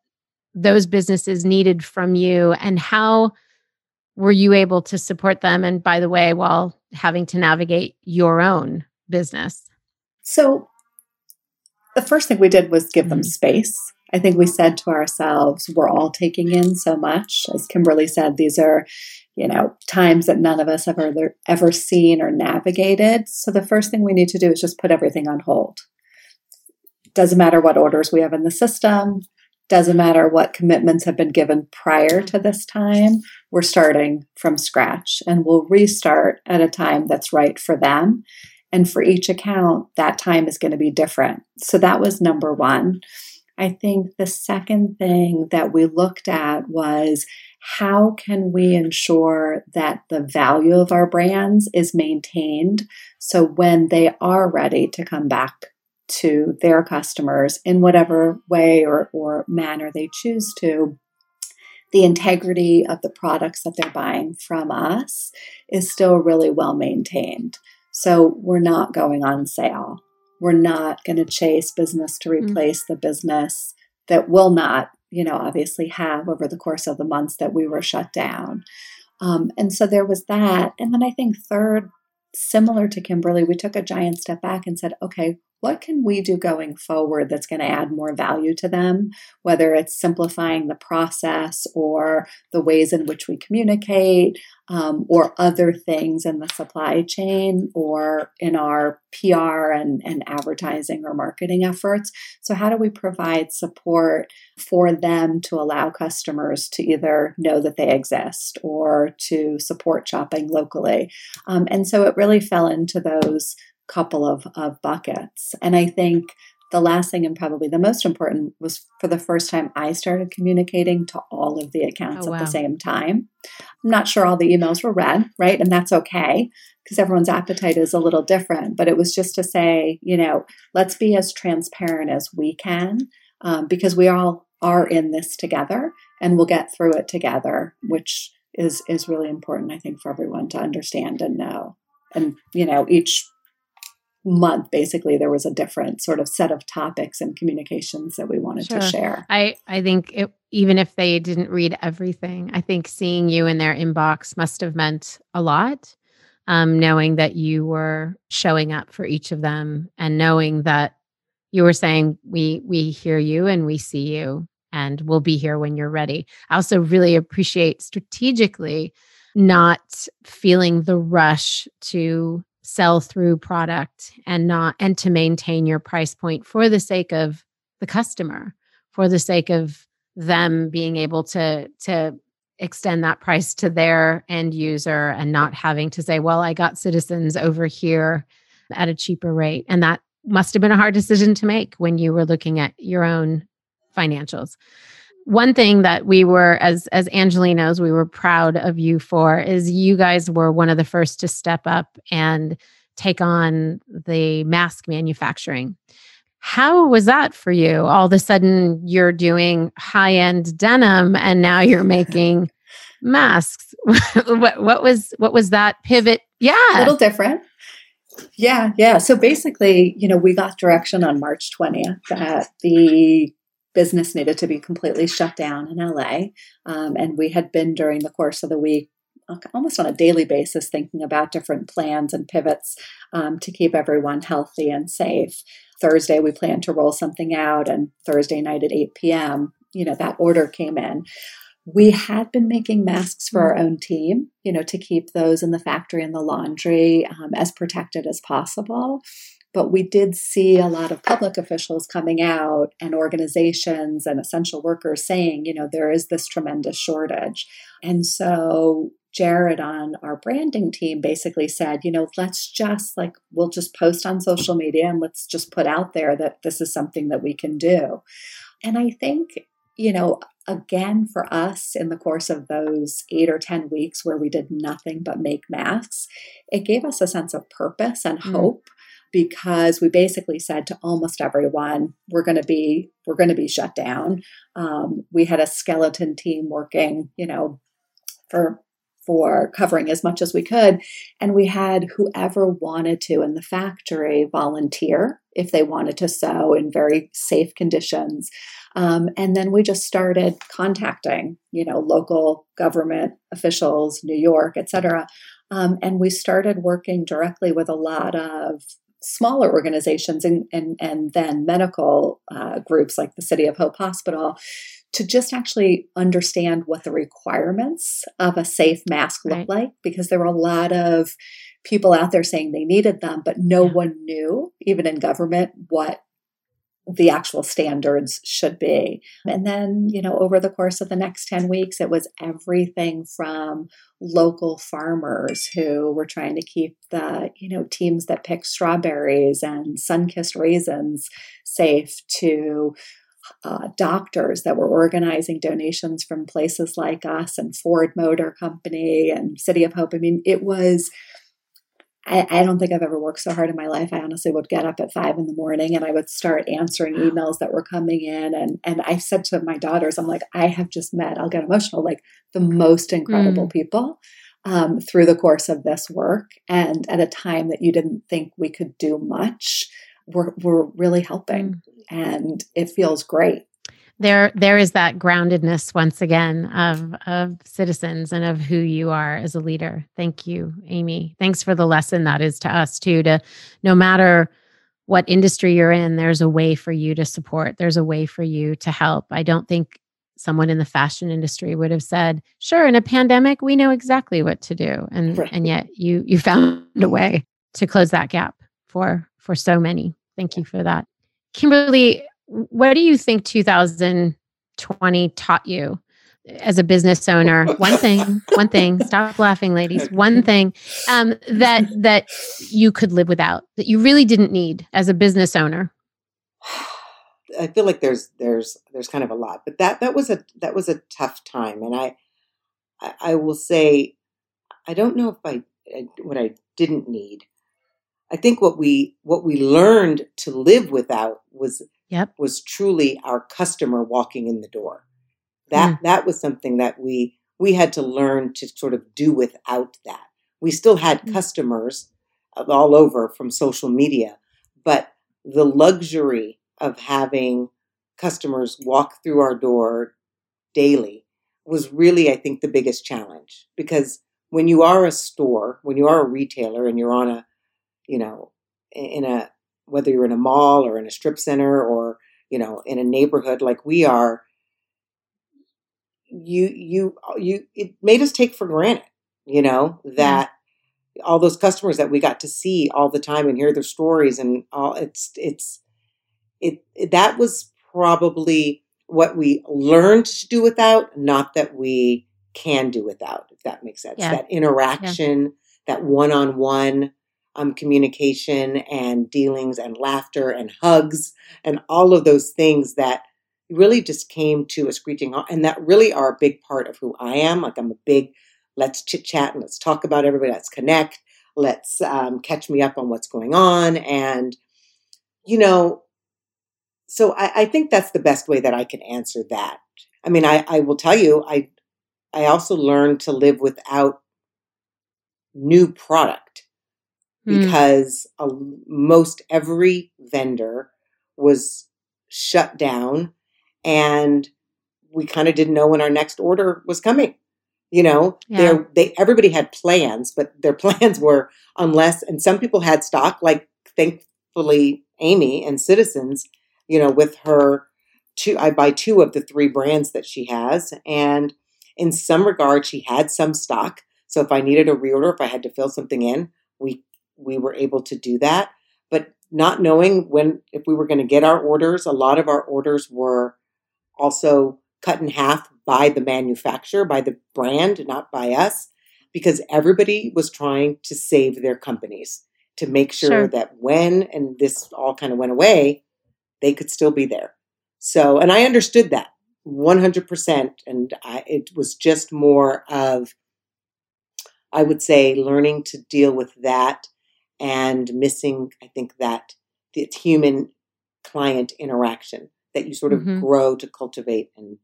those businesses needed from you and how were you able to support them and by the way while having to navigate your own business? So the first thing we did was give them mm-hmm. space I think we said to ourselves, we're all taking in so much. As Kimberly said, these are, you know, times that none of us have ever, ever seen or navigated. So the first thing we need to do is just put everything on hold. Doesn't matter what orders we have in the system, doesn't matter what commitments have been given prior to this time. We're starting from scratch and we'll restart at a time that's right for them. And for each account, that time is going to be different. So that was number one. I think the second thing that we looked at was how can we ensure that the value of our brands is maintained so when they are ready to come back to their customers in whatever way or, or manner they choose to, the integrity of the products that they're buying from us is still really well maintained. So we're not going on sale. We're not going to chase business to mm. replace mm-hmm. the business that will not, you know, obviously have over the course of the months that we were shut down. Um, and so there was that. And then I think third, similar to Kimberly, we took a giant step back and said, okay, what can we do going forward that's going to add more value to them, whether it's simplifying the process or the ways in which we communicate um, or other things in the supply chain or in our PR and, and advertising or marketing efforts. So, how do we provide support for them to allow customers to either know that they exist or to support shopping locally? Um, and so it really fell into those couple of, of buckets. And I think the last thing and probably the most important was for the first time I started communicating to all of the accounts oh, wow. at the same time. I'm not sure all the emails were read, right? And that's okay because everyone's appetite is a little different. But it was just to say, you know, let's be as transparent as we can um, because we all are in this together and we'll get through it together, which is is really important, I think, for everyone to understand and know. And you know, each month basically there was a different sort of set of topics and communications that we wanted sure. to share i i think it, even if they didn't read everything i think seeing you in their inbox must have meant a lot um, knowing that you were showing up for each of them and knowing that you were saying we we hear you and we see you and we'll be here when you're ready i also really appreciate strategically not feeling the rush to sell through product and not and to maintain your price point for the sake of the customer for the sake of them being able to to extend that price to their end user and not having to say well i got citizens over here at a cheaper rate. And that must have been a hard decision to make when you were looking at your own financials one thing that we were as as Angelenos we were proud of you for is you guys were one of the first to step up and take on the mask manufacturing. How was that for you? All of a sudden you're doing high end denim and now you're making masks. What, what was what was that pivot? Yeah. A little different. Yeah yeah. So basically you know we got direction on march 20th that the business needed to be completely shut down in LA. Um, and we had been during the course of the week uh, almost on a daily basis thinking about different plans and pivots um, to keep everyone healthy and safe. Thursday, we planned to roll something out, and Thursday night at 8 p.m., you know, that order came in. We had been making masks for our own team, you know, to keep those in the factory and the laundry um, as protected as possible. But we did see a lot of public officials coming out and organizations and essential workers saying, you know, there is this tremendous shortage. And so Jared on our branding team basically said, you know, let's just like, we'll just post on social media and let's just put out there that this is something that we can do. And I think, you know, again, for us in the course of those eight or 10 weeks where we did nothing but make masks, it gave us a sense of purpose and mm. Because we basically said to almost everyone we're going to be we're going to be shut down. Um, we had a skeleton team working you know for for covering as much as we could and we had whoever wanted to in the factory volunteer if they wanted to sew in very safe conditions. Um, and then we just started contacting you know local government officials new york et cetera. Um, and we started working directly with a lot of smaller organizations and, and, and then medical uh, groups like the City of Hope Hospital to just actually understand what the requirements of a safe mask look right. like because there were a lot of people out there saying they needed them, but no yeah. one knew, even in government, what the actual standards should be. And then, you know, over the course of the next 10 weeks, it was everything from local farmers who were trying to keep the, you know, teams that pick strawberries and sun kissed raisins safe to uh, doctors that were organizing donations from places like us and Ford Motor Company and City of Hope. I mean, it was I, I, don't think I've ever worked so hard in my life. I honestly would get up at five in the morning and I would start answering emails that were coming in. And and I said to my daughters, I'm like, I have just met, I'll get emotional, like the most incredible mm. people um, through the course of this work. And at a time that you didn't think we could do much, we're, we're really helping. Mm. And it feels great there there is that groundedness once again of of citizens and of who you are as a leader. Thank you amy. Thanks for the lesson that is to us too to no matter what industry you're in there's a way for you to support. There's a way for you to help. I don't think someone in the fashion industry would have said sure in a pandemic we know exactly what to do. And right. and yet you you found a way to close that gap for for so many. Thank you for that. Kimberly what do you think 2020 taught you as a business owner? One thing, one thing, stop laughing, ladies. One thing um, that that you could live without, that you really didn't need as a business owner. I feel like there's there's there's kind of a lot, but that that was a that was a tough time, and I I, I will say I don't know if I, I what I didn't need. I think what we what we learned to live without was yep. was truly our customer walking in the door. That mm. that was something that we we had to learn to sort of do without that. We still had mm. customers all over from social media, but the luxury of having customers walk through our door daily was really, I think, the biggest challenge because when you are a store, when you are a retailer and you're on a, you know, in a whether you're in a mall or in a strip center or you know in a neighborhood like we are you you you it made us take for granted you know that mm. all those customers that we got to see all the time and hear their stories and all it's it's it, it that was probably what we learned to do without not that we can do without if that makes sense yeah. that interaction yeah. that one-on-one um, communication and dealings and laughter and hugs and all of those things that really just came to a screeching halt and that really are a big part of who I am. Like I'm a big let's chit chat and let's talk about everybody, let's connect, let's um, catch me up on what's going on. And, you know, so I, I think that's the best way that I can answer that. I mean, I, I will tell you, I I also learned to live without new product. Hmm. because mm. most every vendor was shut down and we kind of didn't know when our next order was coming you know yeah. they everybody had plans but their plans were unless and some people had stock like thankfully amy and citizens you know with her two i buy two of the three brands that she has and in some regard she had some stock so if i needed a reorder if i had to fill something in we we were able to do that. But not knowing when, if we were going to get our orders, a lot of our orders were also cut in half by the manufacturer, by the brand, not by us, because everybody was trying to save their companies to make sure, sure. that when, and this all kind of went away, they could still be there. So, and I understood that 100%. And I, it was just more of, I would say, learning to deal with that and missing, I think, that it's human client interaction that you sort of mm-hmm. grow to cultivate and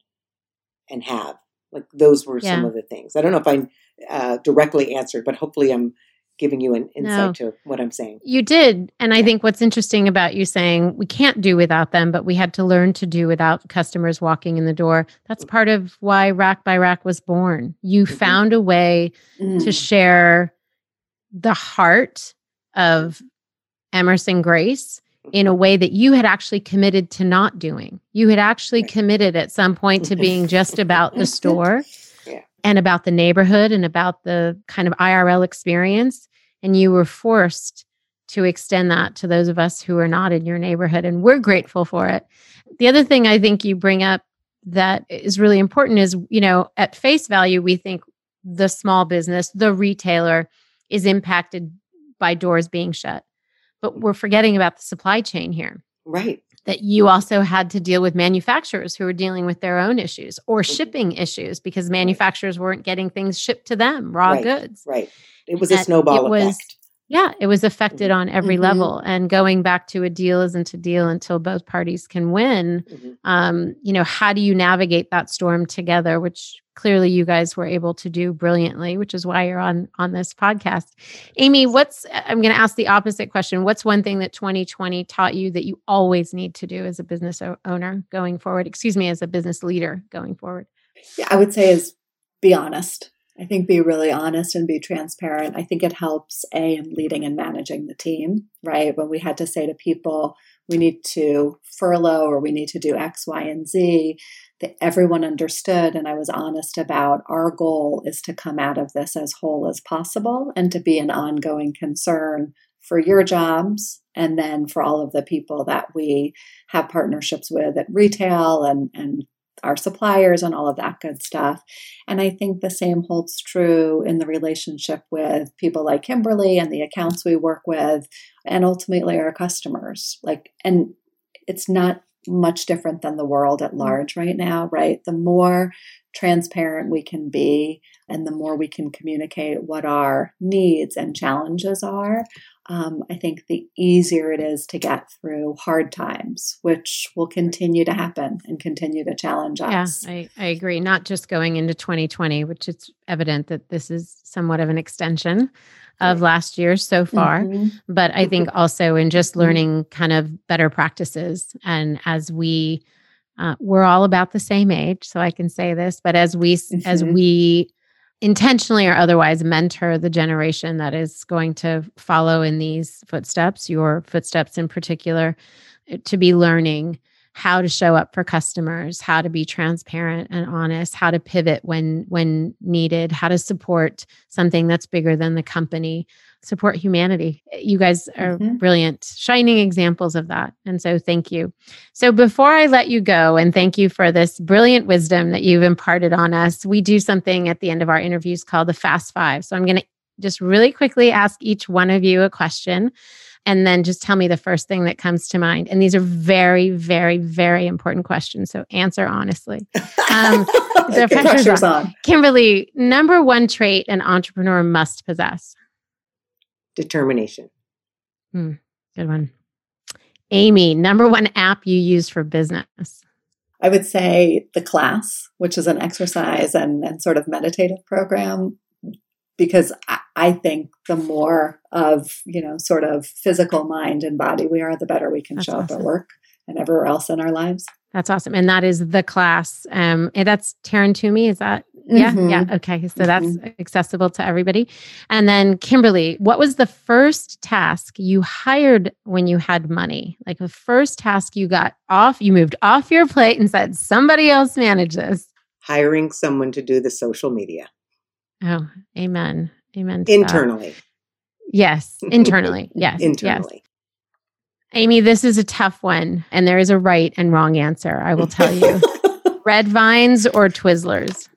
and have. Like those were yeah. some of the things. I don't know if I uh, directly answered, but hopefully I'm giving you an insight no. to what I'm saying. You did. And yeah. I think what's interesting about you saying we can't do without them, but we had to learn to do without customers walking in the door. That's part of why Rack by Rack was born. You mm-hmm. found a way mm. to share the heart of Emerson Grace in a mm-hmm. way that you had actually committed to not doing. You had actually committed at some point to being just about the store yeah. and about the neighborhood and about the kind of IRL experience. And you were forced to extend that to those of us who are not in your neighborhood. And we're grateful for it. The other thing I think you bring up that is really important is, you know, at face value, we think the small business, the retailer is impacted by doors being shut. But we're forgetting about the supply chain here. Right. That you also had to deal with manufacturers who were dealing with their own issues or mm-hmm. shipping issues because manufacturers weren't getting things shipped to them, raw right. goods. Right. It was a snowball it effect. Yeah, it was affected on every Mhm. level. And going back to a deal isn't a deal until both parties can win. Mhm. Um, you know, how do you navigate that storm together? Which clearly you guys were able to do brilliantly, which is why you're on on this podcast. Amy, what's I'm going to ask the opposite question. What's one thing that 2020 taught you that you always need to do as a business owner going forward? Excuse me, as a business leader going forward. Yeah, I would say is be honest. I think be really honest and be transparent. I think it helps a in leading and managing the team, right? When we had to say to people, we need to furlough or we need to do X, Y, and Z, that everyone understood and I was honest about our goal is to come out of this as whole as possible and to be an ongoing concern for your jobs and then for all of the people that we have partnerships with at retail and and our suppliers and all of that good stuff. And I think the same holds true in the relationship with people like Kimberly and the accounts we work with, and ultimately our customers. Like, and it's not much different than the world at mm. large right now, right? The more transparent we can be and the more we can communicate what our needs and challenges are, um, I think the easier it is to get through hard times, which will continue to happen and continue to challenge us. Yeah, I, I agree. Not just going into 2020, which it's evident that this is somewhat of an extension of last year so far. Mhm. But I think also in just Mhm. learning kind of better practices. And as we, uh, we're all about the same age, so I can say this, but as we, s as we intentionally or otherwise mentor the generation that is going to follow in these footsteps, your footsteps in particular, uh, to be learning how to show up for customers how to be transparent and honest how to pivot when when needed how to support something that's bigger than the company support humanity you guys are Mhm. brilliant shining examples of that and so thank you so before i let you go and thank you for this brilliant wisdom that you've imparted on us we do something at the end of our interviews called the fast five so i'm going to just really quickly ask each one of you a question and then just tell me the first thing that comes to mind. And these are very, very, very important questions. So answer honestly. Um, the pressure's pressure's on. on. Kimberly, number one trait an entrepreneur must possess. Determination. Good one. Amy, number one app you use for business. I would say the class, which is an exercise and, and sort of meditative program, because I, I think the more of, you know, sort of physical mind and body we are, the better we can That's show up at work and everywhere else in our lives. That's awesome. And that is the class. Um, and that's Taryn Toomey. Is that Yeah, Mhm. yeah. Okay. So that's accessible to everybody. And then, Kimberly, what was the first task you hired when you had money? Like the first task you got off, you moved off your plate and said, somebody else manage this. Hiring someone to do the social media Oh, amen. Amen. to that. internally. Yes. Internally. Yes. Yes. Internally. Amy, this is a tough one. And there is a right and wrong answer. I will tell you. Red vines or Twizzlers?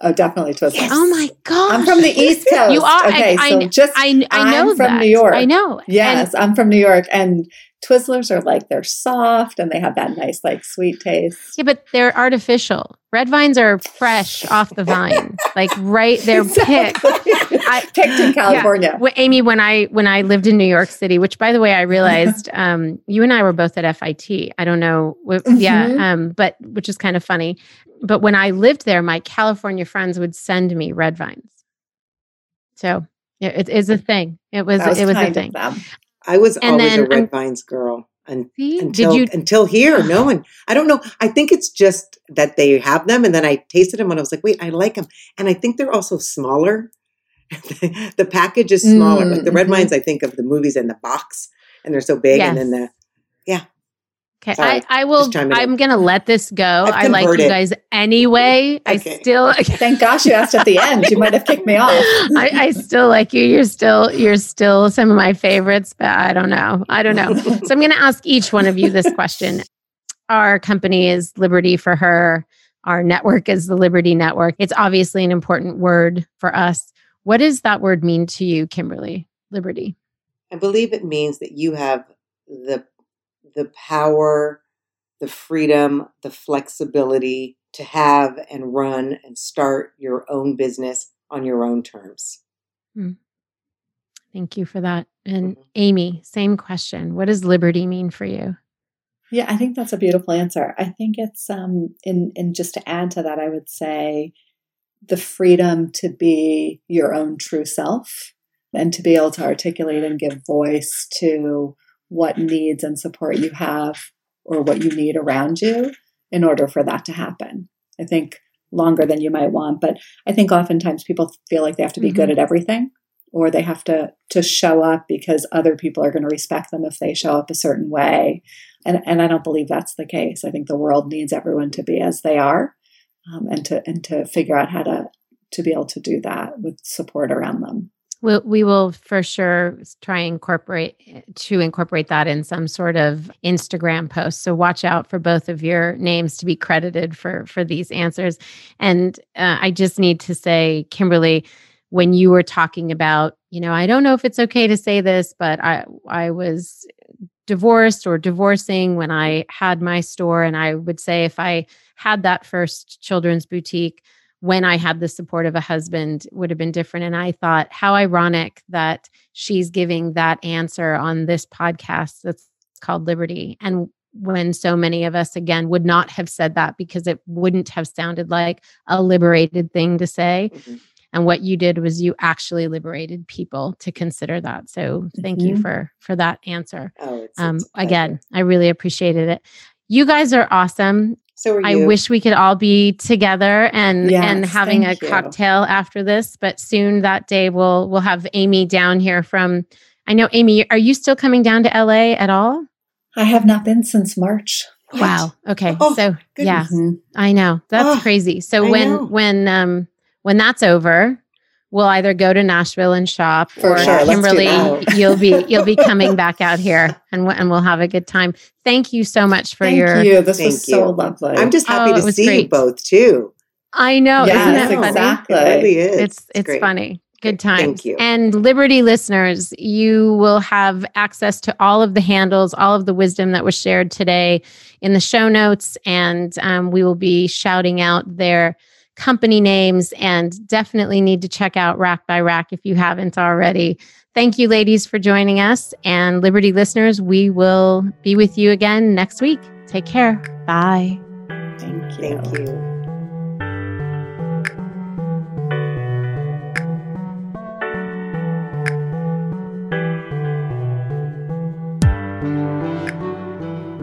Oh, definitely Twizzlers. Oh my God. I'm from the East Coast. You are. Okay, I, so I, just I, I know I'm from that. New York. I know. Yes, I'm from New York, and Twizzlers are like they're soft and they have that nice like sweet taste. Yeah, but they're artificial. Red vines are fresh off the vine, like right. They're picked. I- picked in California. Well, Amy, when I when I lived in New York City, which by the way, I realized um, you and I were both at FIT. I don't know, yeah, Mhm. um, but which is kind of funny. But when I lived there, my California friends would send me red vines. So it, it is a thing. It was, That it was a thing. I was And always a Red I'm- Vines girl. And until you? until here, no one. I don't know. I think it's just that they have them, and then I tasted them, and I was like, "Wait, I like them." And I think they're also smaller. the package is smaller. like the red Mhm. vines, I think of the movies in the box, and they're so big, and then the Okay, Sorry, I, I will. just chiming in. I'm gonna let this go. I've like you guys anyway. I still, Thank gosh you asked at the end. You might have kicked me off. I, I still like you. You're still, you're still some of my favorites, but I don't know. I don't know. So I'm gonna ask each one of you this question. Our company is Liberty for Her. Our network is the Liberty Network. It's obviously an important word for us. What does that word mean to you, Kimberly? Liberty. I believe it means that you have the the power, the freedom, the flexibility to have and run and start your own business on your own terms. Thank you for that. And Amy, same question. What does liberty mean for you? Yeah, I think that's a beautiful answer. I think it's um in in just to add to that, I would say the freedom to be your own true self and to be able to articulate and give voice to what needs and support you have or what you need around you in order for that to happen. I think longer than you might want, but I think oftentimes people feel like they have to be mm-hmm. good at everything or they have to to show up because other people are going to respect them if they show up a certain way. And and I don't believe that's the case. I think the world needs everyone to be as they are, um, and to and to figure out how to to be able to do that with support around them. We'll, we will for sure try incorporate to incorporate that in some sort of Instagram post. So watch out for both of your names to be credited for for these answers. And uh, I just need to say, Kimberly, when you were talking about, you know, I don't know if it's okay to say this, but I I was divorced or divorcing when I had my store and I would say if I had that first children's boutique when I had the support of a husband would have been different. And I thought how ironic that she's giving that answer on this podcast that's called Liberty. And when so many of us again would not have said that because it wouldn't have sounded like a liberated thing to say. Mm-hmm. and what you did was you actually liberated people to consider that. So thank mm-hmm. you for for that answer. Oh, it's, um, it's again i really appreciated it. You guys are awesome so I wish we could all be together and yes, and having a you. cocktail after this, but soon that day we'll we'll have Amy down here from I know Amy, are you still coming down to LA at all? I have not been since March. What? Wow. Okay. Oh, so goodness. yeah, I know. That's oh, crazy. So I when know. when um when that's over, we'll either go to Nashville and shop, For or sure. Kimberly, you'll be you'll be coming back out here, and and we'll have a good time. Thank you so much for your Thank your. You. This was you. so lovely. I'm just happy oh, to see great. you both too. I know. Yes, exactly. It really is. It's it's, it's funny. Good times. Thank you. And Liberty listeners, you will have access to all of the handles, all of the wisdom that was shared today in the show notes, and um, we will be shouting out their company names and definitely need to check out Rack by Rack if you haven't already. Thank you, ladies, for joining us. And Liberty listeners, we will be with you again next week. Take care. Bye. Thank you. Thank you.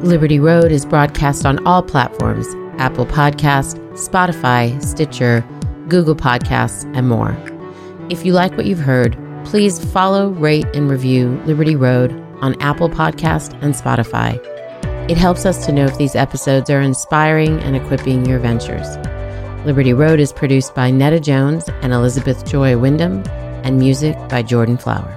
Liberty Road is broadcast on all platforms Apple Podcast, Spotify, Stitcher, Google Podcasts, and more. If you like what you've heard, please follow, rate, and review Liberty Road on Apple Podcast and Spotify. It helps us to know if these episodes are inspiring and equipping your ventures. Liberty Road is produced by Nada Jones and Elizabeth Joy Wyndham, and music by Jordan Flower.